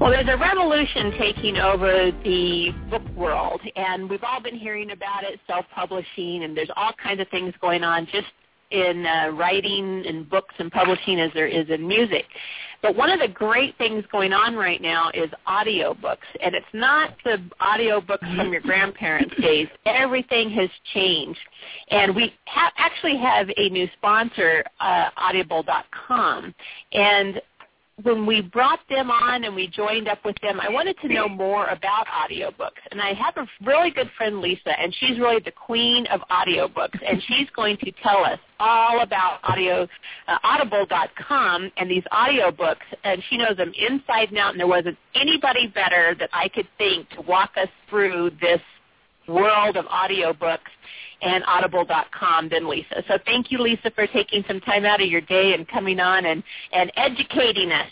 Well, there's a revolution taking over the book world, and we've all been hearing about it, self-publishing, and there's all kinds of things going on just in uh, writing and books and publishing as there is in music. But one of the great things going on right now is audiobooks. And it's not the audiobooks from your grandparents' days. Everything has changed. And we ha- actually have a new sponsor, uh, audible.com. And when we brought them on and we joined up with them, I wanted to know more about audiobooks. And I have a really good friend, Lisa, and she's really the queen of audiobooks, and she's going to tell us all about audio, uh, audible.com and these audiobooks, and she knows them inside and out, and there wasn't anybody better that I could think to walk us through this world of audiobooks and audible.com than Lisa. So thank you, Lisa, for taking some time out of your day and coming on and, and educating us.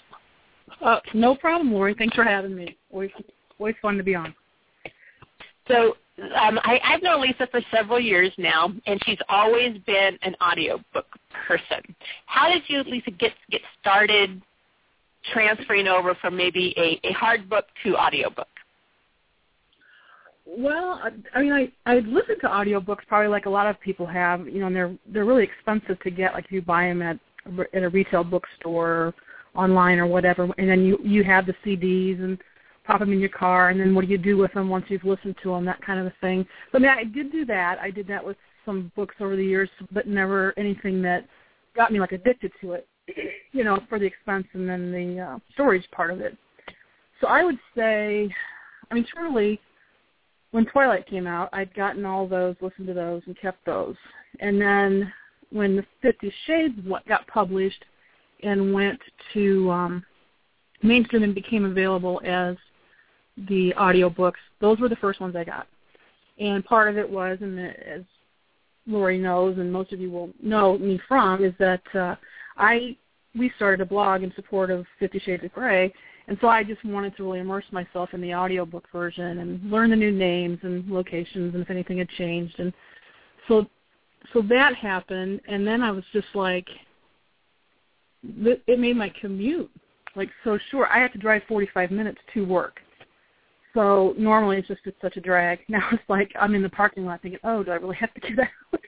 Uh, no problem, Lori. Thanks for having me. Always, always fun to be on. So um, I, I've known Lisa for several years now, and she's always been an audiobook person. How did you, Lisa, get get started transferring over from maybe a, a hard book to audiobook? Well, I mean, I I listen to audiobooks probably like a lot of people have. You know, and they're they're really expensive to get. Like if you buy them at at a retail bookstore, online or whatever, and then you you have the CDs and pop them in your car, and then what do you do with them once you've listened to them? That kind of a thing. But I mean, I did do that. I did that with some books over the years, but never anything that got me like addicted to it. You know, for the expense and then the uh, storage part of it. So I would say, I mean, truly when Twilight came out, I'd gotten all those, listened to those, and kept those. And then when the Fifty Shades got published and went to um, mainstream and became available as the audiobooks, those were the first ones I got. And part of it was, and as Lori knows, and most of you will know me from, is that uh, I we started a blog in support of Fifty Shades of Grey, and so I just wanted to really immerse myself in the audiobook version and learn the new names and locations and if anything had changed. And so so that happened and then I was just like it made my commute like so short. I had to drive 45 minutes to work. So normally it's just it's such a drag. Now it's like I'm in the parking lot thinking, "Oh, do I really have to do that?"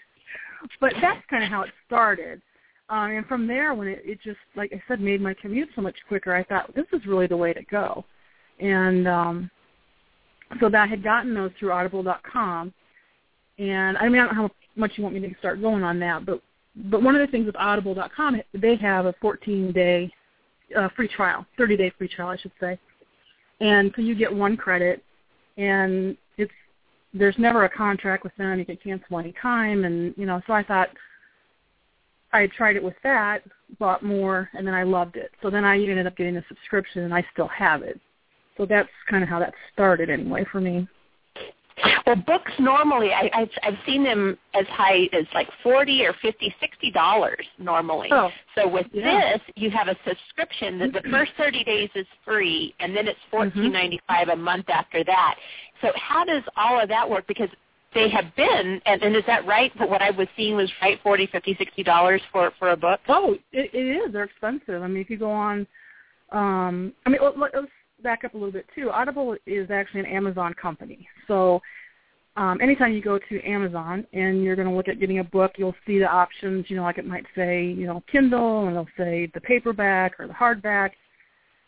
but that's kind of how it started. Uh, and from there, when it, it just, like I said, made my commute so much quicker, I thought this is really the way to go. And um, so that I had gotten those through Audible.com. And I mean, I don't know how much you want me to start going on that, but but one of the things with Audible.com, they have a 14-day uh, free trial, 30-day free trial, I should say. And so you get one credit, and it's there's never a contract with them. You can cancel any time, and you know. So I thought I tried it with that, bought more, and then I loved it. So then I ended up getting a subscription, and I still have it. So that's kind of how that started anyway for me. Well, books normally, I, I've, I've seen them as high as like forty or fifty, sixty dollars normally. Oh, so with yeah. this, you have a subscription that the first thirty days is free, and then it's mm-hmm. fourteen ninety five a month after that. So how does all of that work? Because they have been, and, and is that right? But what I was seeing was right, forty, fifty, sixty dollars for for a book. Oh, it, it is. They're expensive. I mean, if you go on, um, I mean, let, let's back up a little bit too. Audible is actually an Amazon company, so um, anytime you go to Amazon and you're going to look at getting a book, you'll see the options. You know, like it might say, you know, Kindle, and it'll say the paperback or the hardback.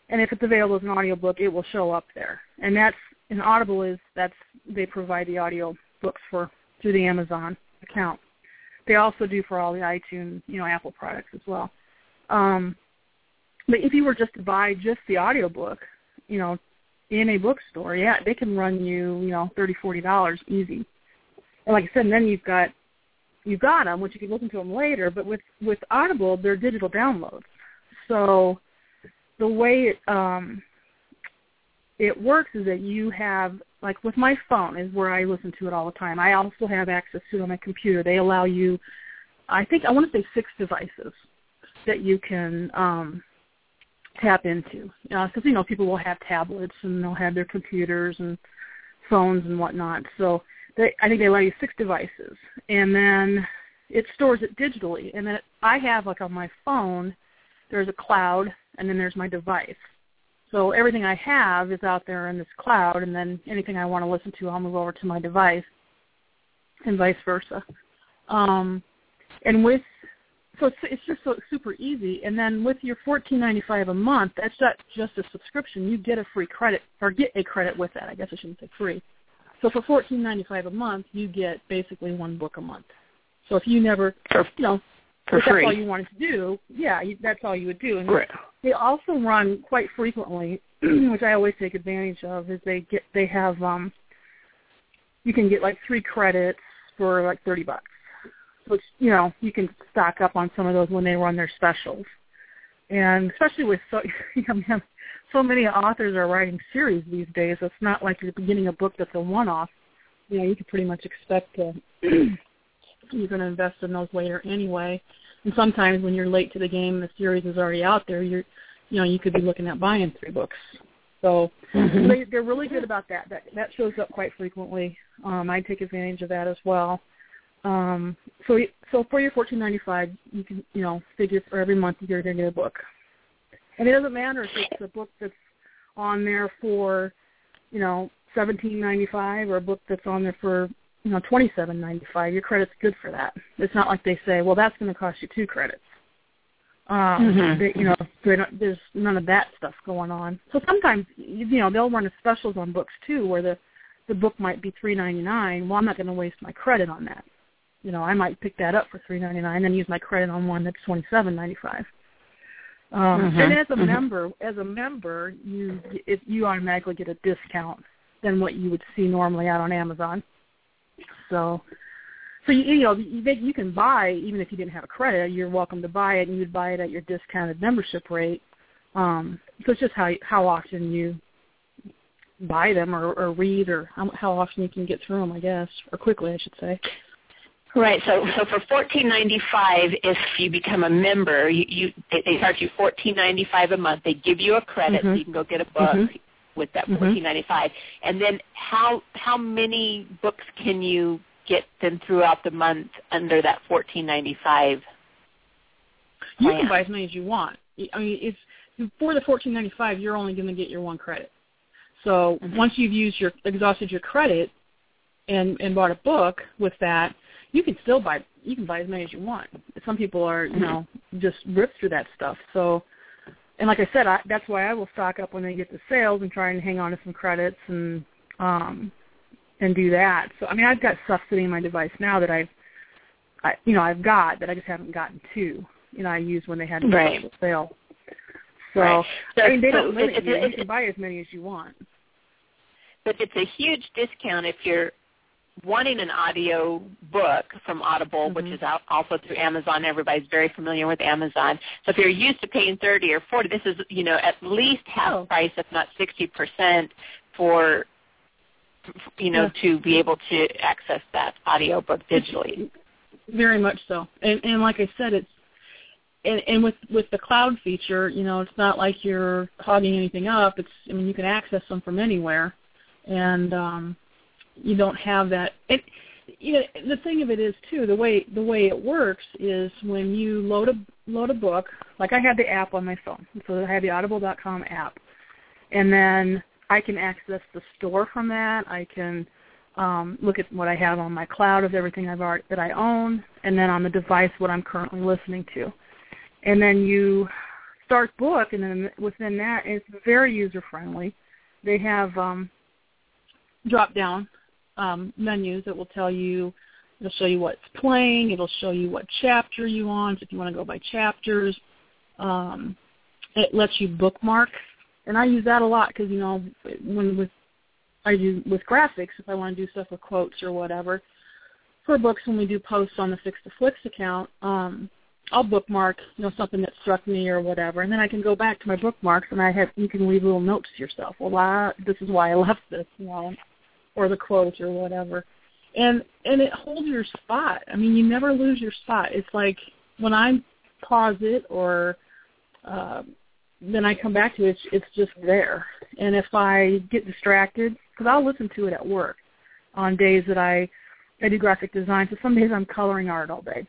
And if it's available as an audiobook, it will show up there. And that's an Audible is that's they provide the audio books for through the Amazon account. They also do for all the iTunes, you know, Apple products as well. Um, but if you were just to buy just the audiobook, you know, in a bookstore, yeah, they can run you, you know, thirty, forty dollars easy. And like I said, and then you've got you've got them, which you can listen to them later. But with with Audible, they're digital downloads, so the way it um, it works is that you have like with my phone is where I listen to it all the time. I also have access to it on my computer. They allow you, I think I want to say six devices that you can um, tap into. Because uh, you know people will have tablets and they'll have their computers and phones and whatnot. So they, I think they allow you six devices, and then it stores it digitally. And then I have like on my phone, there's a cloud, and then there's my device. So everything I have is out there in this cloud, and then anything I want to listen to, I'll move over to my device, and vice versa. Um, and with so it's, it's just so super easy. And then with your fourteen ninety five a month, that's not just a subscription. You get a free credit or get a credit with that. I guess I shouldn't say free. So for fourteen ninety five a month, you get basically one book a month. So if you never, you know, for if free. that's all you wanted to do, yeah, you, that's all you would do. And right. They also run quite frequently, which I always take advantage of, is they get they have um you can get like three credits for like thirty bucks. which you know, you can stock up on some of those when they run their specials. And especially with so so many authors are writing series these days, it's not like you're beginning a book that's a one off. You know, you can pretty much expect to you're going to invest in those later anyway. And sometimes when you're late to the game, the series is already out there. You're, you know, you could be looking at buying three books. So mm-hmm. they, they're really good about that. That that shows up quite frequently. Um, I take advantage of that as well. Um, so so for your fourteen ninety five, you can you know figure for every month you're going to get a book, and it doesn't matter if it's a book that's on there for you know seventeen ninety five or a book that's on there for you know, twenty seven ninety five. Your credit's good for that. It's not like they say, well, that's going to cost you two credits. Um, mm-hmm. they, you know, they don't, there's none of that stuff going on. So sometimes, you know, they'll run specials on books too, where the the book might be three ninety nine. Well, I'm not going to waste my credit on that. You know, I might pick that up for three ninety nine, then use my credit on one that's twenty seven ninety five. Um, mm-hmm. And as a mm-hmm. member, as a member, you if you automatically get a discount than what you would see normally out on Amazon. So, so you, you know you, you can buy even if you didn't have a credit. You're welcome to buy it, and you'd buy it at your discounted membership rate. Um, so it's just how how often you buy them or, or read, or how, how often you can get through them, I guess, or quickly, I should say. Right. So, so for fourteen ninety five, if you become a member, you, you they, they charge you fourteen ninety five a month. They give you a credit, mm-hmm. so you can go get a book. Mm-hmm with that mm-hmm. fourteen ninety five. And then how how many books can you get then throughout the month under that fourteen ninety five? You can buy as many as you want. I mean, if for the fourteen ninety five, you're only going to get your one credit. So mm-hmm. once you've used your exhausted your credit and and bought a book with that, you can still buy you can buy as many as you want. Some people are you mm-hmm. know just rip through that stuff. So and like I said, I, that's why I will stock up when they get the sales and try and hang on to some credits and um and do that. So I mean, I've got stuff sitting in my device now that I've, I you know, I've got that I just haven't gotten to. You know, I used when they had a right. special sale. So, right. so I mean, they so don't limit it, you. It, you can buy as many as you want. But it's a huge discount if you're wanting an audio book from Audible, mm-hmm. which is out also through Amazon. Everybody's very familiar with Amazon. So if you're used to paying 30 or 40, this is, you know, at least half oh. price, if not 60% for, you know, yeah. to be able to access that audio book digitally. Very much so. And, and like I said, it's, and, and with with the cloud feature, you know, it's not like you're hogging anything up. It's, I mean, you can access them from anywhere, and um, you don't have that. It, you know, the thing of it is too the way the way it works is when you load a load a book. Like I have the app on my phone, so I have the Audible.com app, and then I can access the store from that. I can um, look at what I have on my cloud of everything I've already, that I own, and then on the device what I'm currently listening to. And then you start book, and then within that, it's very user friendly. They have um, drop down um, menus that will tell you, it'll show you what's playing, it'll show you what chapter you want, if you want to go by chapters. Um, it lets you bookmark, and I use that a lot because you know when with I do with graphics if I want to do stuff with quotes or whatever. For books, when we do posts on the Fix the Flicks account, um, I'll bookmark, you know, something that struck me or whatever, and then I can go back to my bookmarks and I have you can leave little notes to yourself. Well, I, this is why I left this, you know, or the quote or whatever, and and it holds your spot. I mean, you never lose your spot. It's like when I pause it or uh, then I come back to it, it's, it's just there. And if I get distracted, because I'll listen to it at work on days that I I do graphic design. So some days I'm coloring art all day.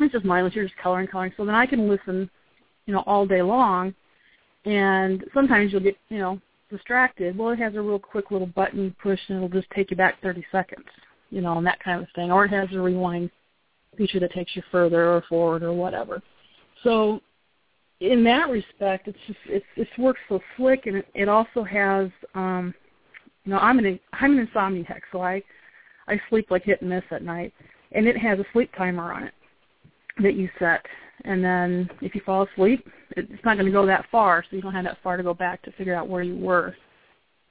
It's just mindless. You're just coloring, coloring. So then I can listen, you know, all day long. And sometimes you'll get, you know, distracted. Well, it has a real quick little button you push, and it'll just take you back 30 seconds, you know, and that kind of thing. Or it has a rewind feature that takes you further or forward or whatever. So in that respect, it's just it's it's works so slick, and it, it also has, um, you know, I'm an I'm an insomniac, so I I sleep like hit and miss at night, and it has a sleep timer on it that you set, and then if you fall asleep, it's not going to go that far, so you don't have that far to go back to figure out where you were.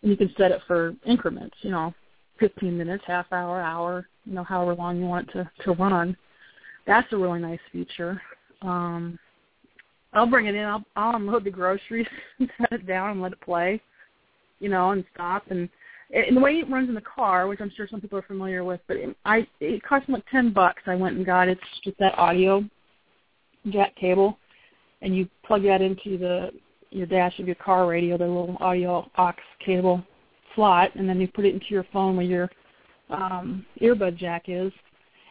And you can set it for increments, you know, 15 minutes, half hour, hour, you know, however long you want it to to run. That's a really nice feature. Um, I'll bring it in. I'll, I'll unload the groceries and set it down and let it play, you know, and stop. And, and the way it runs in the car, which I'm sure some people are familiar with, but it, I it cost me like ten bucks. I went and got it's just that audio jack cable, and you plug that into the your dash of your car radio, the little audio aux cable slot, and then you put it into your phone where your um, earbud jack is,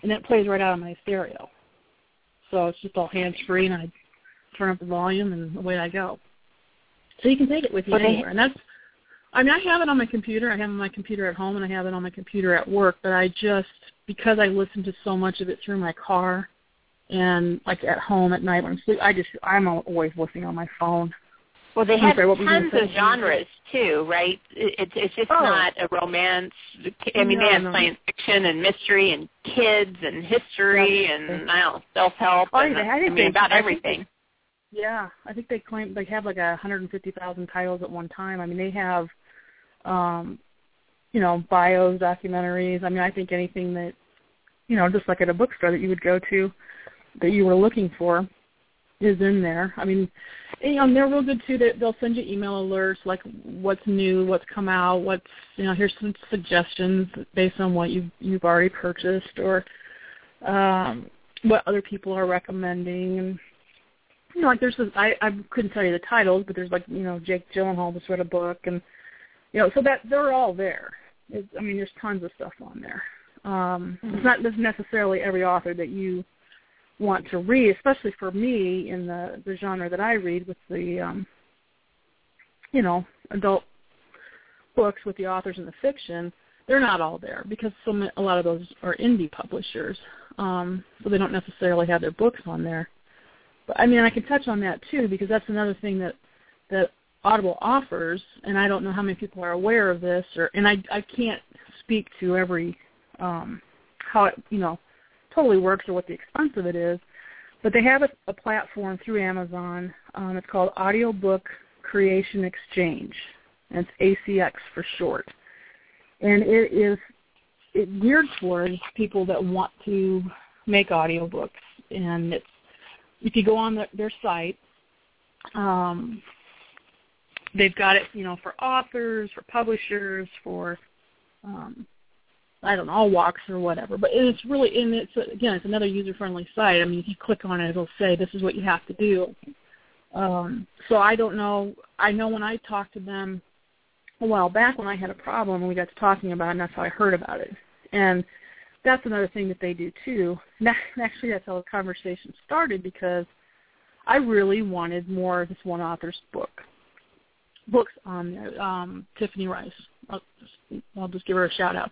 and it plays right out of my stereo. So it's just all hands free, and I turn up the volume, and away I go. So you can take it with you okay. anywhere, and that's. I mean, I have it on my computer. I have it on my computer at home, and I have it on my computer at work. But I just because I listen to so much of it through my car, and like at home at night when I'm sleep, I just I'm always listening on my phone. Well, they have sorry, tons of genres too, right? It's it's just oh. not a romance. I mean, no, they have no. science fiction and mystery and kids and history yeah. and I don't know self help. Oh, and, I, I mean, about everything. Yeah, I think they claim they have like a 150,000 titles at one time. I mean, they have, um, you know, bios, documentaries. I mean, I think anything that, you know, just like at a bookstore that you would go to, that you were looking for, is in there. I mean, you know, they're real good too. That they'll send you email alerts like what's new, what's come out, what's you know, here's some suggestions based on what you've you've already purchased or um, what other people are recommending and you know, like there's this, I I couldn't tell you the titles, but there's like you know Jake Gyllenhaal just read a book, and you know, so that they're all there. It's, I mean, there's tons of stuff on there. Um, mm-hmm. It's not necessarily every author that you want to read, especially for me in the the genre that I read with the um, you know adult books with the authors and the fiction. They're not all there because some a lot of those are indie publishers, um, so they don't necessarily have their books on there. But I mean, I can touch on that too because that's another thing that that Audible offers, and I don't know how many people are aware of this, or and I I can't speak to every um, how it you know totally works or what the expense of it is, but they have a, a platform through Amazon. Um, it's called Audiobook Creation Exchange, and it's ACX for short, and it is geared towards people that want to make audiobooks, and it's if you go on the, their site, um, they've got it, you know, for authors, for publishers, for um, I don't know, all walks or whatever. But it's really, and it's again, it's another user-friendly site. I mean, if you click on it, it'll say this is what you have to do. Um, so I don't know. I know when I talked to them a while back when I had a problem, and we got to talking about it, and that's how I heard about it. And that's another thing that they do too. And actually, that's how the conversation started because I really wanted more of this one author's book, books on there. Um, Tiffany Reisz. I'll I'll just give her a shout out.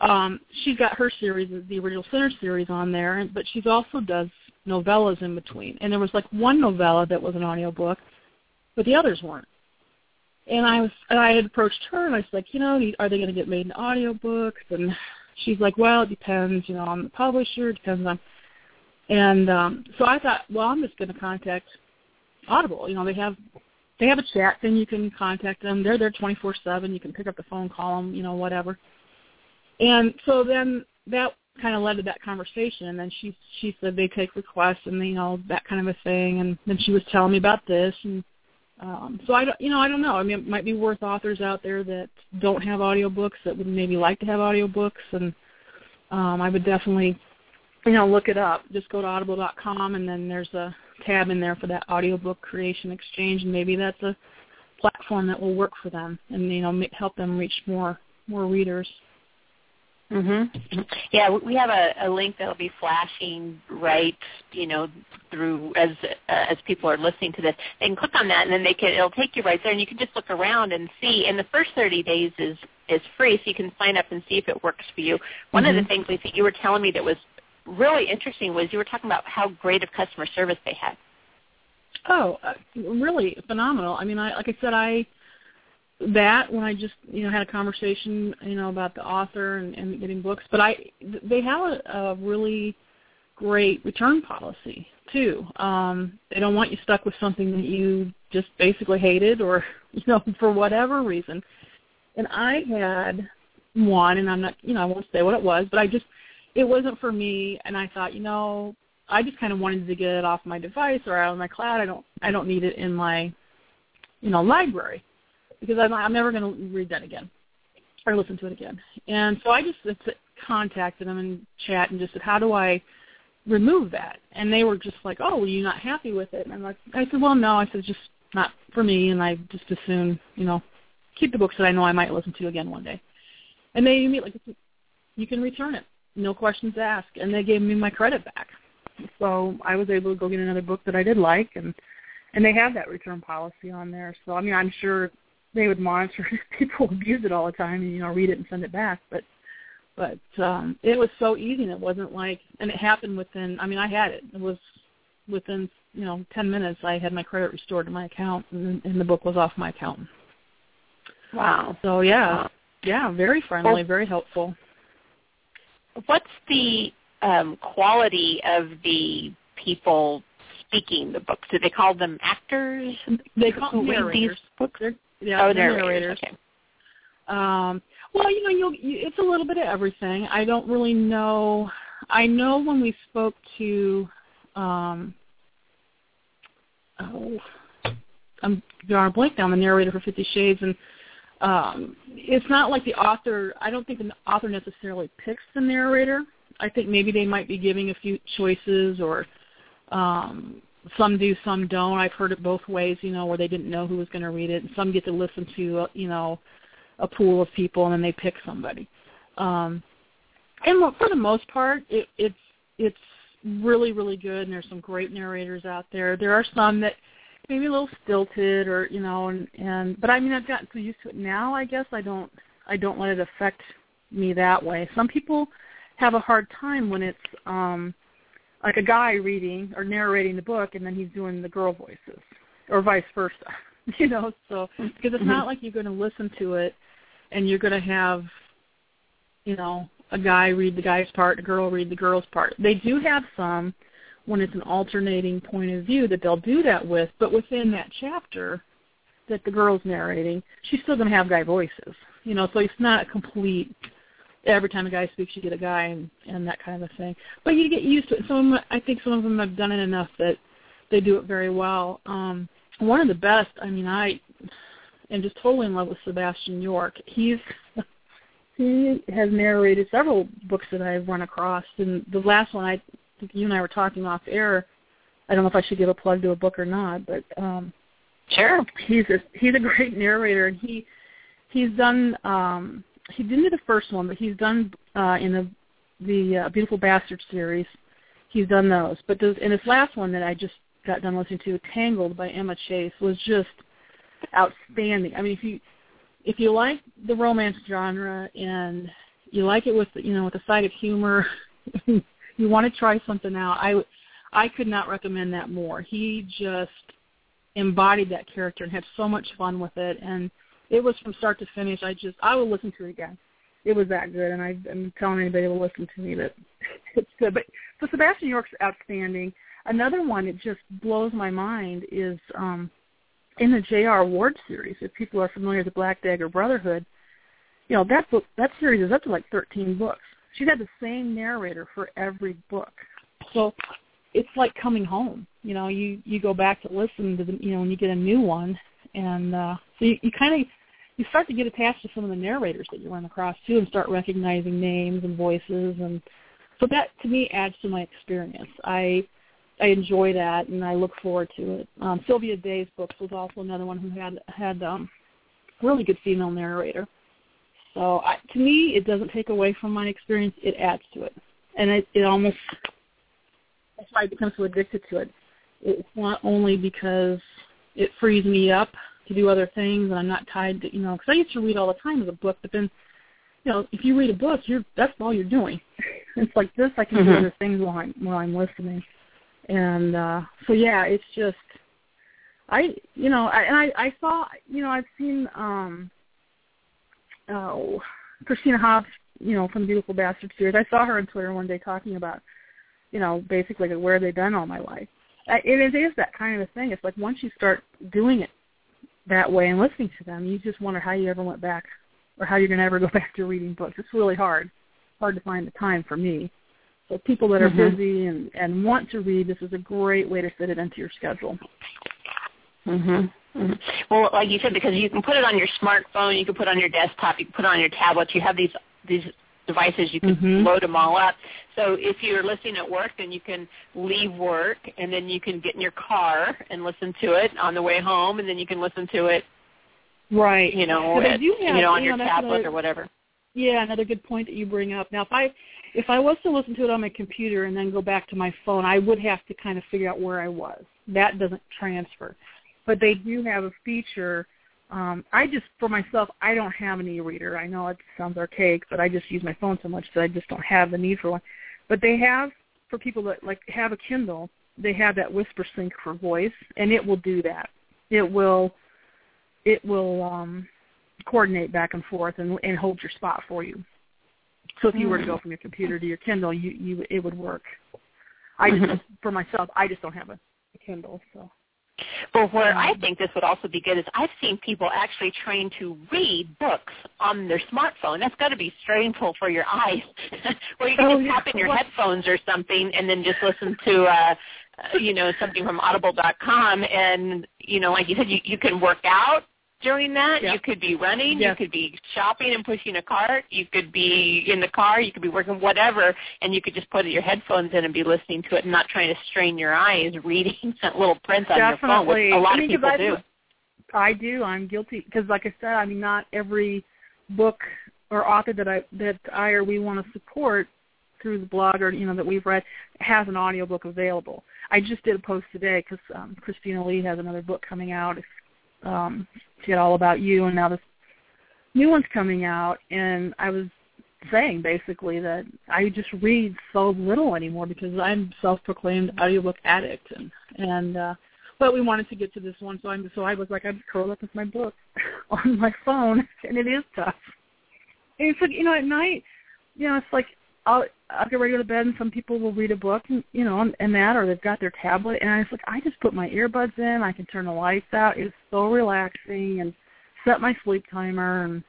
Um, she's got her series, the original Sinner series, on there, but she also does novellas in between. And there was like one novella that was an audiobook, but the others weren't. And I was, and I had approached her, and I was like, you know, are they going to get made in audiobooks? And she's like, well, it depends, you know, on the publisher, it depends on. And um, so I thought, well, I'm just going to contact Audible. You know, they have they have a chat thing. You can contact them. They're there 24/7. You can pick up the phone, call them, you know, whatever. And so then that kind of led to that conversation. And then she she said they take requests and you know that kind of a thing. And then she was telling me about this. And um so i don't you know i don't know. I mean it might be worth authors out there that don't have audiobooks that would maybe like to have audiobooks. And um i would definitely you know look it up. Just go to audible.com and then there's a tab in there for that audiobook creation exchange. And maybe that's a platform that will work for them and you know help them reach more more readers Mhm. Yeah, we have a, a link that'll be flashing right, you know, through as uh, as people are listening to this. They can click on that, and then they can it'll take you right there, and you can just look around and see. And the first 30 days is is free, so you can sign up and see if it works for you. One mm-hmm. of the mm-hmm. things Lisa you were telling me that was really interesting was you were talking about how great of customer service they had. Oh, uh, really phenomenal. I mean, I like I said, I that when I just you know had a conversation you know about the author and, and getting books, but I they have a, a really great return policy too. Um, they don't want you stuck with something that you just basically hated or you know for whatever reason. And I had one, and I'm not you know I won't say what it was, but I just it wasn't for me, and I thought you know I just kind of wanted to get it off my device or out of my cloud. I don't I don't need it in my you know library because I'm, I'm never going to read that again or listen to it again. And so I just contacted them and chat and just said, how do I remove that? And they were just like, oh, were you're not happy with it? And I'm like, I said, well, no. I said, just not for me, and I just as soon, you know, keep the books that I know I might listen to again one day. And they immediately, like, you can return it, no questions asked, and they gave me my credit back. So I was able to go get another book that I did like, and and they have that return policy on there. So I mean, I'm sure they would monitor people abuse it all the time and you know read it and send it back. But but um it was so easy and it wasn't like and it happened within i mean i had it. It was within you know ten minutes i had my credit restored to my account and, and the book was off my account. Wow. So yeah. Wow. yeah very friendly very helpful. What's the um quality of the people speaking the books do they call them actors? They call them these books? They're yeah, oh, narrators. Okay. Um, well, you know, you'll, you, it's a little bit of everything. I don't really know. I know when we spoke to, um, oh, I'm drawing a blank down the narrator for Fifty Shades, and um, it's not like the author. I don't think the author necessarily picks the narrator. I think maybe they might be giving a few choices or um, some do, some don't. I've heard it both ways, you know, where they didn't know who was going to read it. And some get to listen to, uh, you know, a pool of people and then they pick somebody. Um, and for the most part, it, it's it's really really good. And there's some great narrators out there. There are some that maybe a little stilted or you know, and and but I mean I've gotten so used to it now. I guess I don't I don't let it affect me that way. Some people have a hard time when it's um like a guy reading or narrating the book and then he's doing the girl voices or vice versa you know? So because it's not mm-hmm. like you're going to listen to it and you're going to have you know a guy read the guy's part a girl read the girl's part. They do have some when it's an alternating point of view that they'll do that with but within that chapter that the girl's narrating she's still going to have guy voices you know? So it's not a complete every time a guy speaks, you get a guy and, and that kind of a thing. But you get used to it. Some of them, I think some of them have done it enough that they do it very well. Um, one of the best. I mean, I am just totally in love with Sebastian York. He's he has narrated several books that I've run across, and the last one I think you and I were talking off air. I don't know if I should give a plug to a book or not, but um, sure. He's a he's a great narrator, and he he's done um, he didn't do the first one, but he's done uh, in the the uh, Beautiful Bastard series. He's done those, but those, in his last one that I just got done listening to, Tangled by Emma Chase, was just outstanding. I mean, if you if you like the romance genre and you like it with you know with a side of humor, you want to try something out. I I could not recommend that more. He just embodied that character and had so much fun with it and it was from start to finish. I just I will listen to it again. It was that good, and I, I'm telling anybody to listen to me that it's good. But so Sebastian York's outstanding. Another one that just blows my mind is um, in the J.R. Ward series. If people are familiar with the Black Dagger Brotherhood, you know that book that series is up to like 13 books. she's had the same narrator for every book. So it's like coming home. You know, you you go back to listen to the you know when you get a new one, and uh, so you, you kind of you start to get attached to some of the narrators that you run across too, and start recognizing names and voices, and so that to me adds to my experience. I I enjoy that, and I look forward to it. Um, Sylvia Day's books was also another one who had had um, a really good female narrator. So I, to me, it doesn't take away from my experience; it adds to it, and it, it almost that's why I become so addicted to it. It's not only because it frees me up to do other things, and I'm not tied to you know. Because I used to read all the time as a book, but then you know, if you read a book, you're that's all you're doing. it's like this, I can mm-hmm. do other things while I'm while I'm listening, and uh so yeah, it's just I you know I and I I saw you know I've seen um oh Christina Hobbs you know from the Beautiful Bastard series. I saw her on Twitter one day talking about you know basically like, where have they been all my life. I, it is that kind of a thing. It's like once you start doing it that way and listening to them, you just wonder how you ever went back or how you're going to ever go back to reading books. It's really hard, hard to find the time for me. So people that are mm-hmm. busy and and want to read, this is a great way to fit it into your schedule. Mhm. Mm-hmm. Well, like you said, because you can put it on your smartphone, you can put it on your desktop, you can put it on your tablet. You have these these devices, you can mm-hmm. load them all up. So if you're listening at work, then you can leave work and then you can get in your car and listen to it on the way home, and then you can listen to it, right? You know, at, have, you know, on you your tablet another, or whatever. Yeah, another good point that you bring up. Now, if I if I was to listen to it on my computer and then go back to my phone, I would have to kind of figure out where I was. That doesn't transfer but they do have a feature. Um, I just, for myself, I don't have an e-reader. I know it sounds archaic, but I just use my phone so much that I just don't have the need for one. But they have, for people that like have a Kindle, they have that Whispersync for voice, and it will do that. It will, it will um, coordinate back and forth and, and hold your spot for you. So if you were to go from your computer to your Kindle, you you it would work. I just, mm-hmm. for myself, I just don't have a Kindle, so. Well, where I think this would also be good is I've seen people actually trained to read books on their smartphone. That's got to be stressful for your eyes, where you can oh, just pop in your headphones or something and then just listen to, uh, uh you know, something from Audible.com, and you know, like you said, you, you can work out during that. Yep. You could be running, yep. you could be shopping and pushing a cart, you could be in the car, you could be working whatever, and you could just put your headphones in and be listening to it and not trying to strain your eyes reading that little print on Definitely. your phone, which a lot I mean, of people I, do. I do. I'm guilty because, like I said, I mean, not every book or author that I that I or we want to support through the blog or you know that we've read has an audiobook available. I just did a post today because um, Christina Lee has another book coming out. If um, she had all about you, and now this new one's coming out. And I was saying basically that I just read so little anymore because I'm self-proclaimed audiobook addict, and and uh, but we wanted to get to this one, so I'm so I was like I just curl up with my book on my phone, and it is tough. And it's like you know at night, you know it's like I'll I'll get ready to go to bed, and some people will read a book, and you know, and, and that, or they've got their tablet, and I was like, I just put my earbuds in, I can turn the lights out. It's so relaxing, and set my sleep timer, and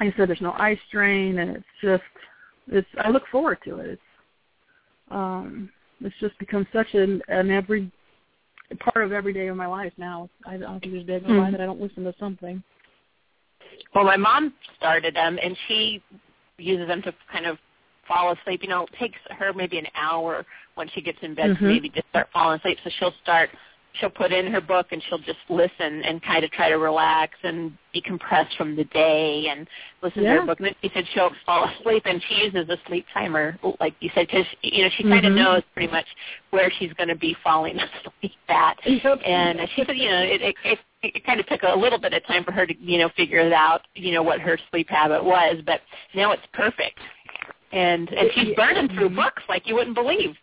like I said, there's no eye strain, and it's just, it's. I look forward to it. It's, um, it's just become such an an every part of every day of my life now. I don't think there's a day go by mm-hmm. that I don't listen to something. Well, my mom started them, and she uses them to kind of fall asleep. You know, it takes her maybe an hour when she gets in bed mm-hmm. to maybe just start falling asleep. So she'll start, she'll put in her book and she'll just listen and kind of try to relax and decompress from the day and listen yeah. to her book. And then she said she'll fall asleep and she uses a sleep timer, like you said, because you know she kind of mm-hmm. knows pretty much where she's going to be falling asleep at. Yep. And she said, you know, it, it, it it kind of took a little bit of time for her to, you know, figure it out, you know, what her sleep habit was, but now it's perfect and and she's burning through books like you wouldn't believe.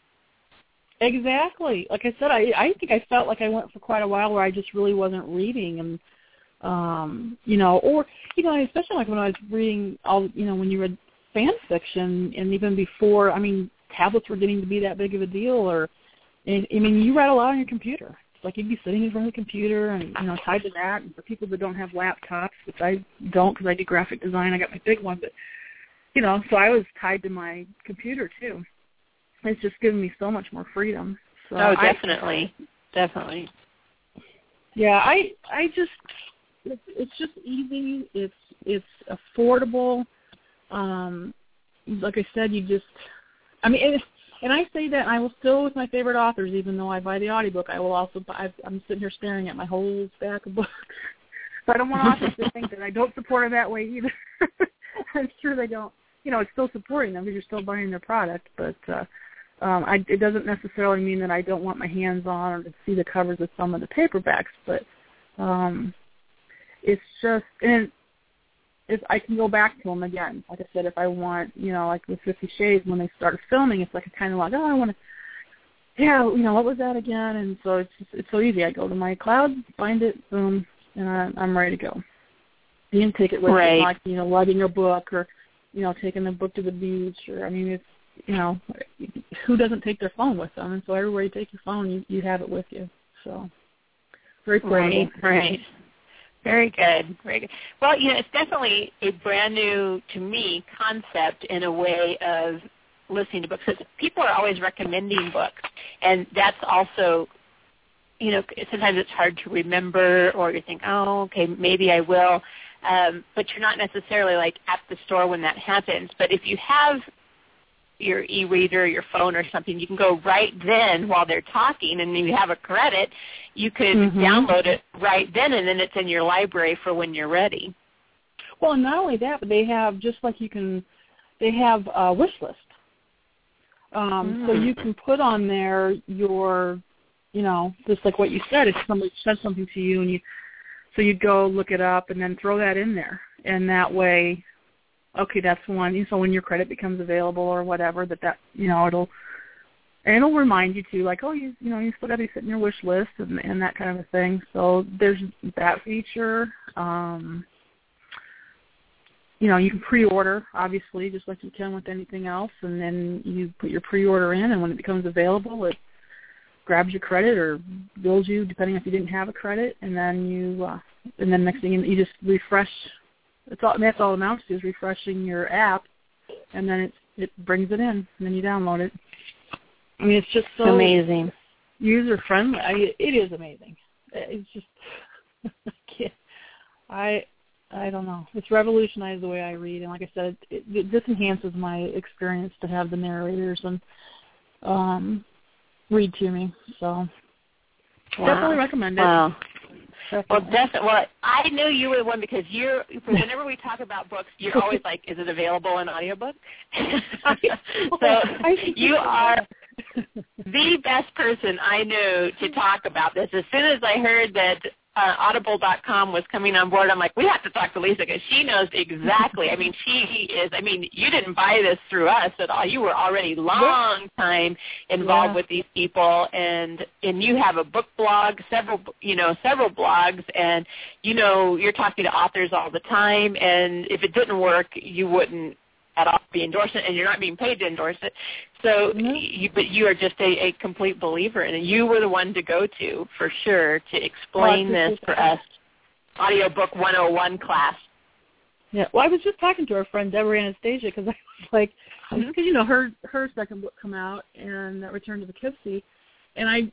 Exactly. Like I said, I I think I felt like I went for quite a while where I just really wasn't reading and um you know or you know especially like when I was reading all you know when you read fan fiction and even before I mean tablets were getting to be that big of a deal or and I mean you read a lot on your computer like you'd be sitting in front of the computer and you know tied to that and for people that don't have laptops which I don't because I do graphic design I got my big one but you know, so I was tied to my computer too. It's just given me so much more freedom. So oh, definitely, I, definitely. Yeah, I I just it's, it's just easy. It's it's affordable. Um, like I said, you just I mean, and, and I say that I will still with my favorite authors, even though I buy the audiobook. I will also buy. I'm sitting here staring at my whole stack of books. So I don't want authors to think that I don't support them that way either. I'm sure they don't. You know, it's still supporting them because you're still buying their product, but uh, um, I, it doesn't necessarily mean that I don't want my hands on or to see the covers of some of the paperbacks, but um, it's just and if I can go back to them again. Like I said, if I want, you know, like with Fifty Shades, when they started filming, it's like a kind of like, oh, I want to, yeah, you know, what was that again? And so it's just, it's so easy. I go to my cloud, find it, boom, and I, I'm ready to go. You can take it with right. you, like you know, lugging a book or, you know, taking the book to the beach, or I mean, it's you know, who doesn't take their phone with them? And so everywhere you take your phone, you you have it with you. So very portable. Right, right. Very good. Very good. Well, you know, it's definitely a brand new to me concept in a way of listening to books. Because people are always recommending books, and that's also, you know, sometimes it's hard to remember, or you think, oh, okay, maybe I will, um, but you're not necessarily like at the store when that happens. But if you have your e-reader, your phone or something, you can go right then while they're talking and you have a credit, you could mm-hmm. download it right then and then it's in your library for when you're ready. Well, not only that, but they have just like you can, they have a wish list. Um, mm. So you can put on there your, you know, just like what you said. If somebody says something to you, and you, so you would go look it up and then throw that in there, and that way okay, that's one. So when your credit becomes available or whatever, that that you know it'll and it'll remind you too, like oh you you know you still got to be sitting your wish list and and that kind of a thing. So there's that feature. Um, you know, you can pre-order, obviously, just like you can with anything else, and then you put your pre-order in, and when it becomes available, it grabs your credit or bills you, depending if you didn't have a credit, and then you, uh, and then next thing you, you just refresh it's all that's all it amounts to is refreshing your app, and then it it brings it in, and then you download it. I mean, it's just so amazing, user friendly. I, it is amazing. It's just I can't. I I don't know. It's revolutionized the way I read, and like I said, it, it, this enhances my experience to have the narrators and um read to me. So wow. definitely recommend it. Wow. Well, definitely. Well, I knew you were the one because you're. Whenever we talk about books, you're always like, "Is it available in audiobook?" so you are the best person I knew to talk about this. As soon as I heard that uh, Audible.com was coming on board, I'm like, we have to talk to Lisa because she knows exactly. I mean, she is. I mean, you didn't buy this through us at all. You were already long time involved yeah. with these people, and and you have a book blog, several you know several blogs, and you know you're talking to authors all the time. And if it didn't work, you wouldn't at all be endorsing it, and you're not being paid to endorse it. So, mm-hmm. you, but you are just a, a complete believer, and you were the one to go to for sure to explain well, this for us. Audiobook 101 class. Yeah, well, I was just talking to our friend Deborah Anastasia because I was like, because mm-hmm. you know her her second book come out and that Return to Poughkeepsie, and I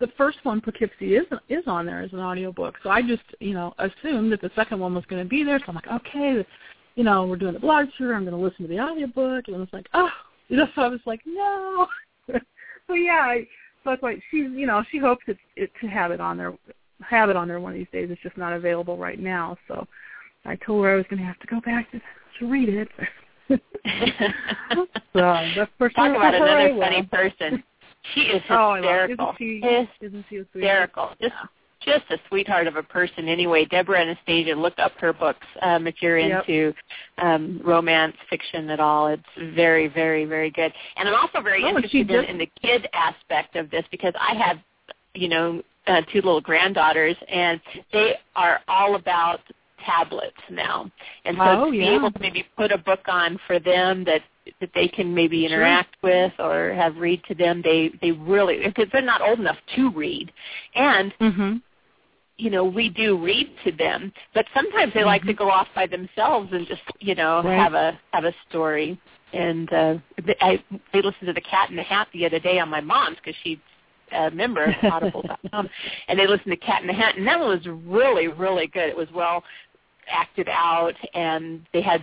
the first one Poughkeepsie is is on there as an audiobook. So I just you know assumed that the second one was going to be there. So I'm like, okay, you know, we're doing the blog tour. I'm going to listen to the audiobook. And I was like, oh, you know, so I was like, no. so yeah, I, so why she's, you know, she hopes it, it to have it on there, have it on there one of these days. It's just not available right now. So I told her I was going to have to go back to to read it. so that's for Talk about another funny person. She is oh, hysterical. Oh, isn't she, isn't she hysterical? Just just a sweetheart of a person anyway. Deborah Anastasia, look up her books um, if you're yep. into um, romance fiction at all. It's very, very, very good. And I'm also very oh, interested in, in the kid aspect of this because I have, you know, uh, two little granddaughters, and they are all about tablets now. And so oh, to be yeah. able to maybe put a book on for them that that they can maybe interact sure. with or have read to them, they they really because they're not old enough to read, and mm-hmm you know, we do read to them, but sometimes they mm-hmm. like to go off by themselves and just, you know, right. have a have a story. And uh, I they listened to the Cat in the Hat the other day on my mom's because she's a member of Audible.com, and they listened to Cat in the Hat, and that one was really really good. It was well acted out, and they had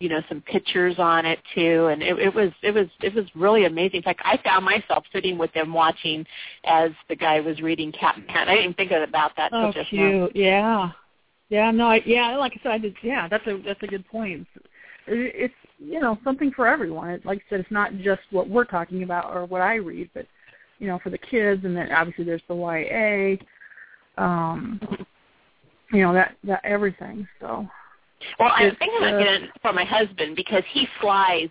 you know some pictures on it too. And it, it was it was it was really amazing. In fact i found myself sitting with them watching as the guy was reading cat and hat i didn't think about that oh, just cute. now yeah. Yeah no I, yeah like i said i did yeah that's a that's a good point. It, it's you know something for everyone. It, like i said it's not just what we're talking about or what i read but you know for the kids and then obviously there's the ya um you know that that everything so well, I'm thinking about getting it for my husband because he flies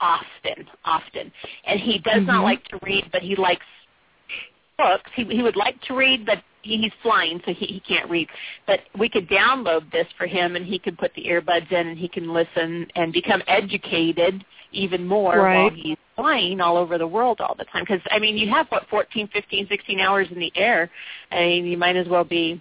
often, often, and he does mm-hmm. not like to read, but he likes books. He he would like to read, but he's flying, so he he can't read. But we could download this for him, and he could put the earbuds in, and he can listen and become educated even more right. while he's flying all over the world all the time. Because I mean, you have what 14, 15, 16 hours in the air. I mean, you might as well be.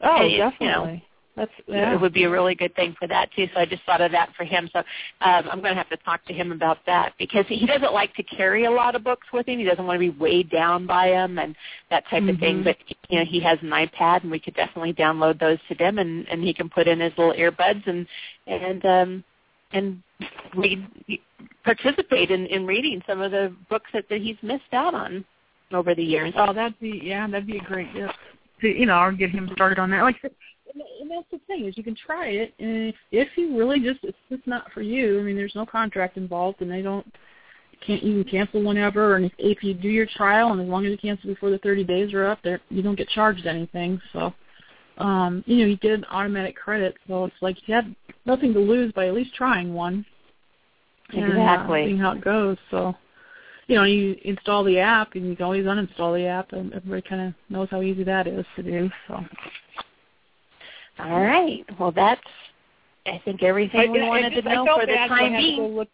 Oh, definitely. You know, that's yeah. it would be a really good thing for that too. So I just thought of that for him. So um, I'm going to have to talk to him about that because he doesn't like to carry a lot of books with him. He doesn't want to be weighed down by them and that type mm-hmm. of thing. But you know, he has an iPad, and we could definitely download those to them, and and he can put in his little earbuds and and um and read participate in in reading some of the books that, that he's missed out on over the years. Oh, that'd be yeah, that'd be a great gift to you know, or get him started on that. Like and that's the thing is you can try it, and if, you really just it's just not for you. I mean, there's no contract involved, and they don't can't you can cancel whenever. And if, if you do your trial, and as long as you cancel before the 30 days are up, there you don't get charged anything. So, um, you know, you get an automatic credit, so it's like you have nothing to lose by at least trying one. Exactly. And, uh, seeing how it goes. So, you know, you install the app, and you can always uninstall the app, and everybody kind of knows how easy that is to do. So. All right. Well, that's I think everything we wanted to know for the time being. Look,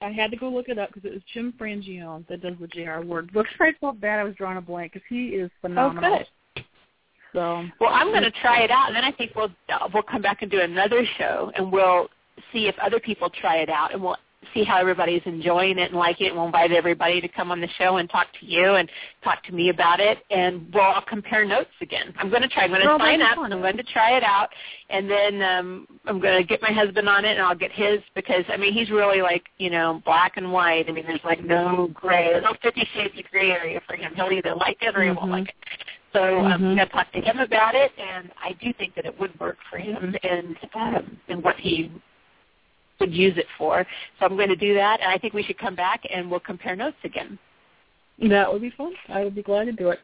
I had to go look it up because it was Jim Frangione that does the J.R. Ward books. I felt bad I was drawing a blank because he is phenomenal. Oh, good. So, well, I'm going to try it out, and then I think we'll we'll come back and do another show, and we'll see if other people try it out, and we'll see how everybody's enjoying it and like it. We'll invite everybody to come on the show and talk to you and talk to me about it, and we'll all compare notes again. I'm going to try. I'm going to sign up. and I'm going to try it out, and then um, I'm going to get my husband on it, and I'll get his because I mean he's really like you know black and white. I mean there's like no gray. There's no Fifty Shades of Gray area for him. He'll either like it or he mm-hmm. won't like it. So um, mm-hmm. I'm going to talk to him about it, and I do think that it would work for him and um, and what he would use it for. So I'm going to do that, and I think we should come back and we'll compare notes again. That would be fun. I would be glad to do it.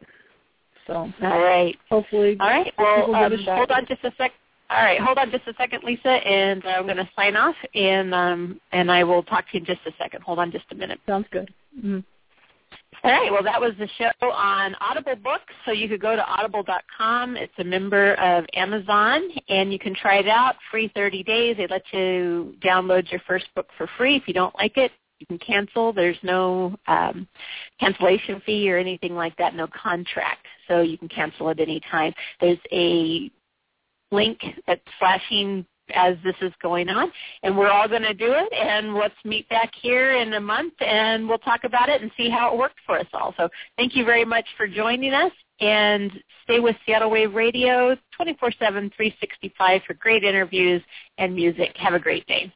So all right. Hopefully, all right. Well, um, hold on just a sec. All right, hold on just a second, Lisa, and I'm going to sign off, and um, and I will talk to you in just a second. Hold on just a minute. Sounds good. Mm-hmm. All right. Well, that was the show on Audible Books. So you could go to audible.com. It's a member of Amazon, and you can try it out. Free 30 days. They let you download your first book for free. If you don't like it, you can cancel. There's no um, cancellation fee or anything like that. No contract. So you can cancel at any time. There's a link that's flashing as this is going on. And we're all going to do it. And let's meet back here in a month and we'll talk about it and see how it worked for us all. So thank you very much for joining us. And stay with Seattle Wave Radio 24-7, 365 for great interviews and music. Have a great day.